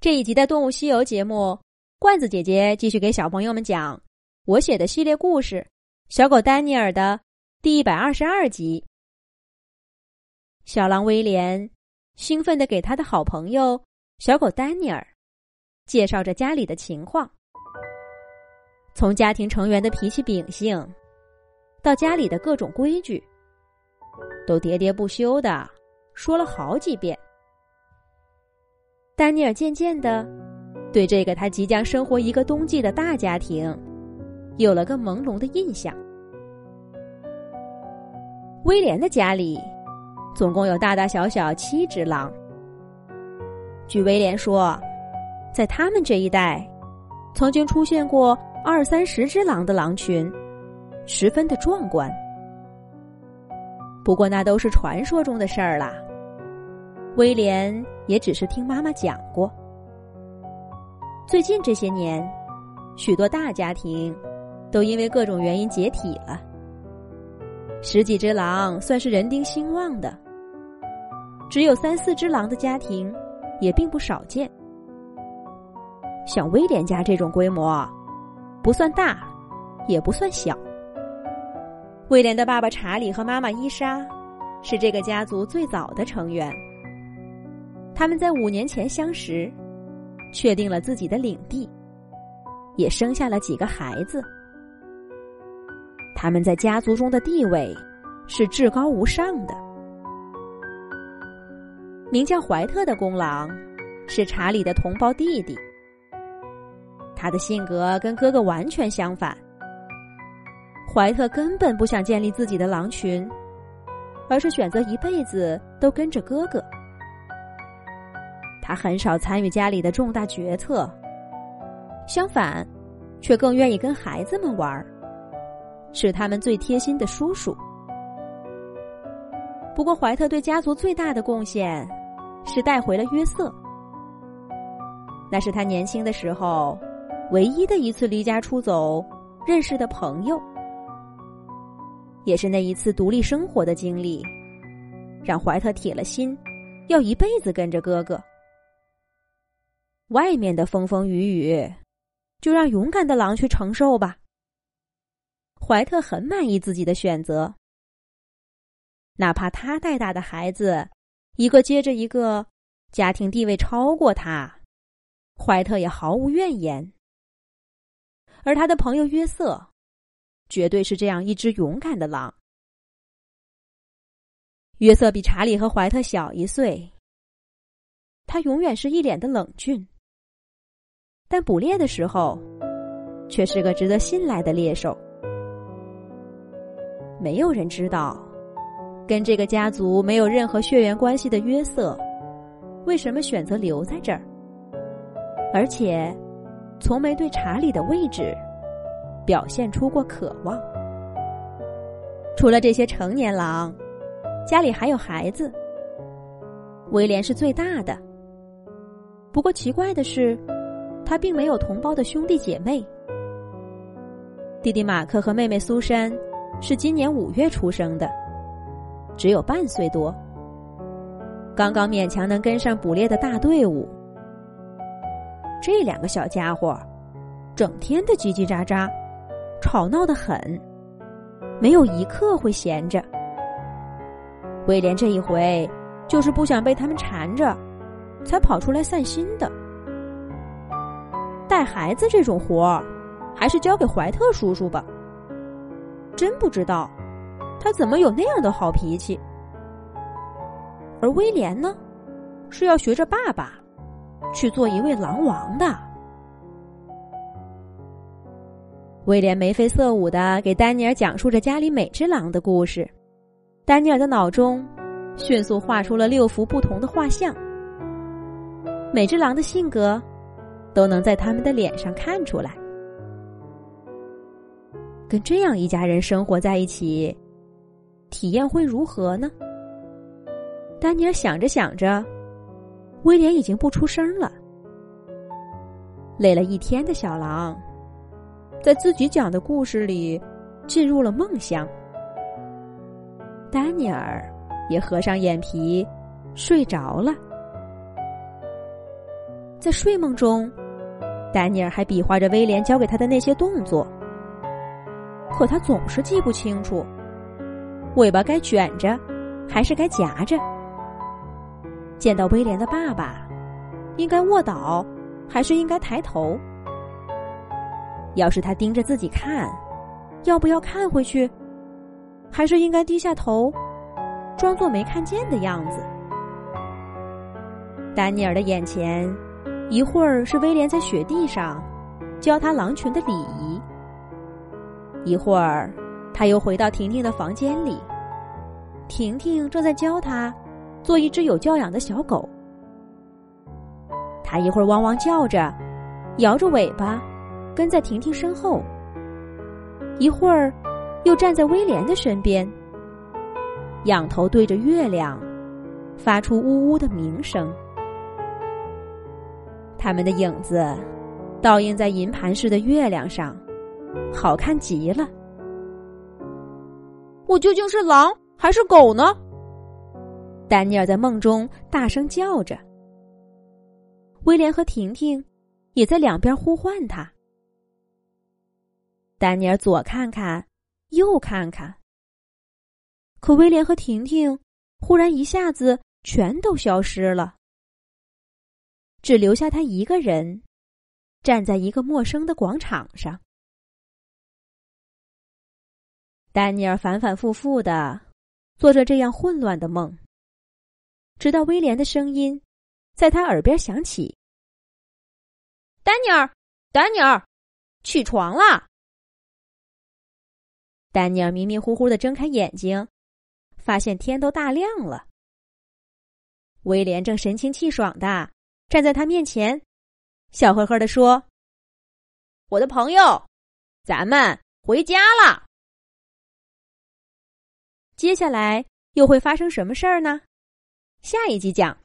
这一集的《动物西游》节目，罐子姐姐继续给小朋友们讲我写的系列故事《小狗丹尼尔》的第一百二十二集。小狼威廉兴奋的给他的好朋友小狗丹尼尔介绍着家里的情况，从家庭成员的脾气秉性，到家里的各种规矩，都喋喋不休的说了好几遍。丹尼尔渐渐的，对这个他即将生活一个冬季的大家庭，有了个朦胧的印象。威廉的家里，总共有大大小小七只狼。据威廉说，在他们这一代，曾经出现过二三十只狼的狼群，十分的壮观。不过那都是传说中的事儿啦。威廉也只是听妈妈讲过。最近这些年，许多大家庭都因为各种原因解体了。十几只狼算是人丁兴旺的，只有三四只狼的家庭也并不少见。像威廉家这种规模，不算大，也不算小。威廉的爸爸查理和妈妈伊莎是这个家族最早的成员。他们在五年前相识，确定了自己的领地，也生下了几个孩子。他们在家族中的地位是至高无上的。名叫怀特的公狼是查理的同胞弟弟，他的性格跟哥哥完全相反。怀特根本不想建立自己的狼群，而是选择一辈子都跟着哥哥。他很少参与家里的重大决策，相反，却更愿意跟孩子们玩是他们最贴心的叔叔。不过，怀特对家族最大的贡献是带回了约瑟，那是他年轻的时候唯一的一次离家出走认识的朋友，也是那一次独立生活的经历，让怀特铁了心要一辈子跟着哥哥。外面的风风雨雨，就让勇敢的狼去承受吧。怀特很满意自己的选择，哪怕他带大的孩子一个接着一个，家庭地位超过他，怀特也毫无怨言。而他的朋友约瑟，绝对是这样一只勇敢的狼。约瑟比查理和怀特小一岁，他永远是一脸的冷峻。但捕猎的时候，却是个值得信赖的猎手。没有人知道，跟这个家族没有任何血缘关系的约瑟，为什么选择留在这儿，而且从没对查理的位置表现出过渴望。除了这些成年狼，家里还有孩子。威廉是最大的。不过奇怪的是。他并没有同胞的兄弟姐妹，弟弟马克和妹妹苏珊是今年五月出生的，只有半岁多，刚刚勉强能跟上捕猎的大队伍。这两个小家伙，整天的叽叽喳喳，吵闹的很，没有一刻会闲着。威廉这一回就是不想被他们缠着，才跑出来散心的。带孩子这种活儿，还是交给怀特叔叔吧。真不知道，他怎么有那样的好脾气。而威廉呢，是要学着爸爸，去做一位狼王的。威廉眉飞色舞的给丹尼尔讲述着家里每只狼的故事，丹尼尔的脑中迅速画出了六幅不同的画像，每只狼的性格。都能在他们的脸上看出来。跟这样一家人生活在一起，体验会如何呢？丹尼尔想着想着，威廉已经不出声了。累了一天的小狼，在自己讲的故事里进入了梦乡。丹尼尔也合上眼皮睡着了。在睡梦中，丹尼尔还比划着威廉教给他的那些动作，可他总是记不清楚，尾巴该卷着，还是该夹着；见到威廉的爸爸，应该卧倒，还是应该抬头？要是他盯着自己看，要不要看回去？还是应该低下头，装作没看见的样子？丹尼尔的眼前，一会儿是威廉在雪地上教他狼群的礼仪，一会儿他又回到婷婷的房间里，婷婷正在教他做一只有教养的小狗。他一会儿汪汪叫着，摇着尾巴。跟在婷婷身后，一会儿又站在威廉的身边，仰头对着月亮，发出呜呜的鸣声。他们的影子倒映在银盘似的月亮上，好看极了。我究竟是狼还是狗呢？丹尼尔在梦中大声叫着。威廉和婷婷也在两边呼唤他。丹尼尔左看看，右看看，可威廉和婷婷忽然一下子全都消失了，只留下他一个人，站在一个陌生的广场上。丹尼尔反反复复的做着这样混乱的梦，直到威廉的声音在他耳边响起：“丹尼尔，丹尼尔，起床啦！”丹尼尔迷迷糊糊的睁开眼睛，发现天都大亮了。威廉正神清气爽的站在他面前，笑呵呵地说：“我的朋友，咱们回家了。”接下来又会发生什么事儿呢？下一集讲。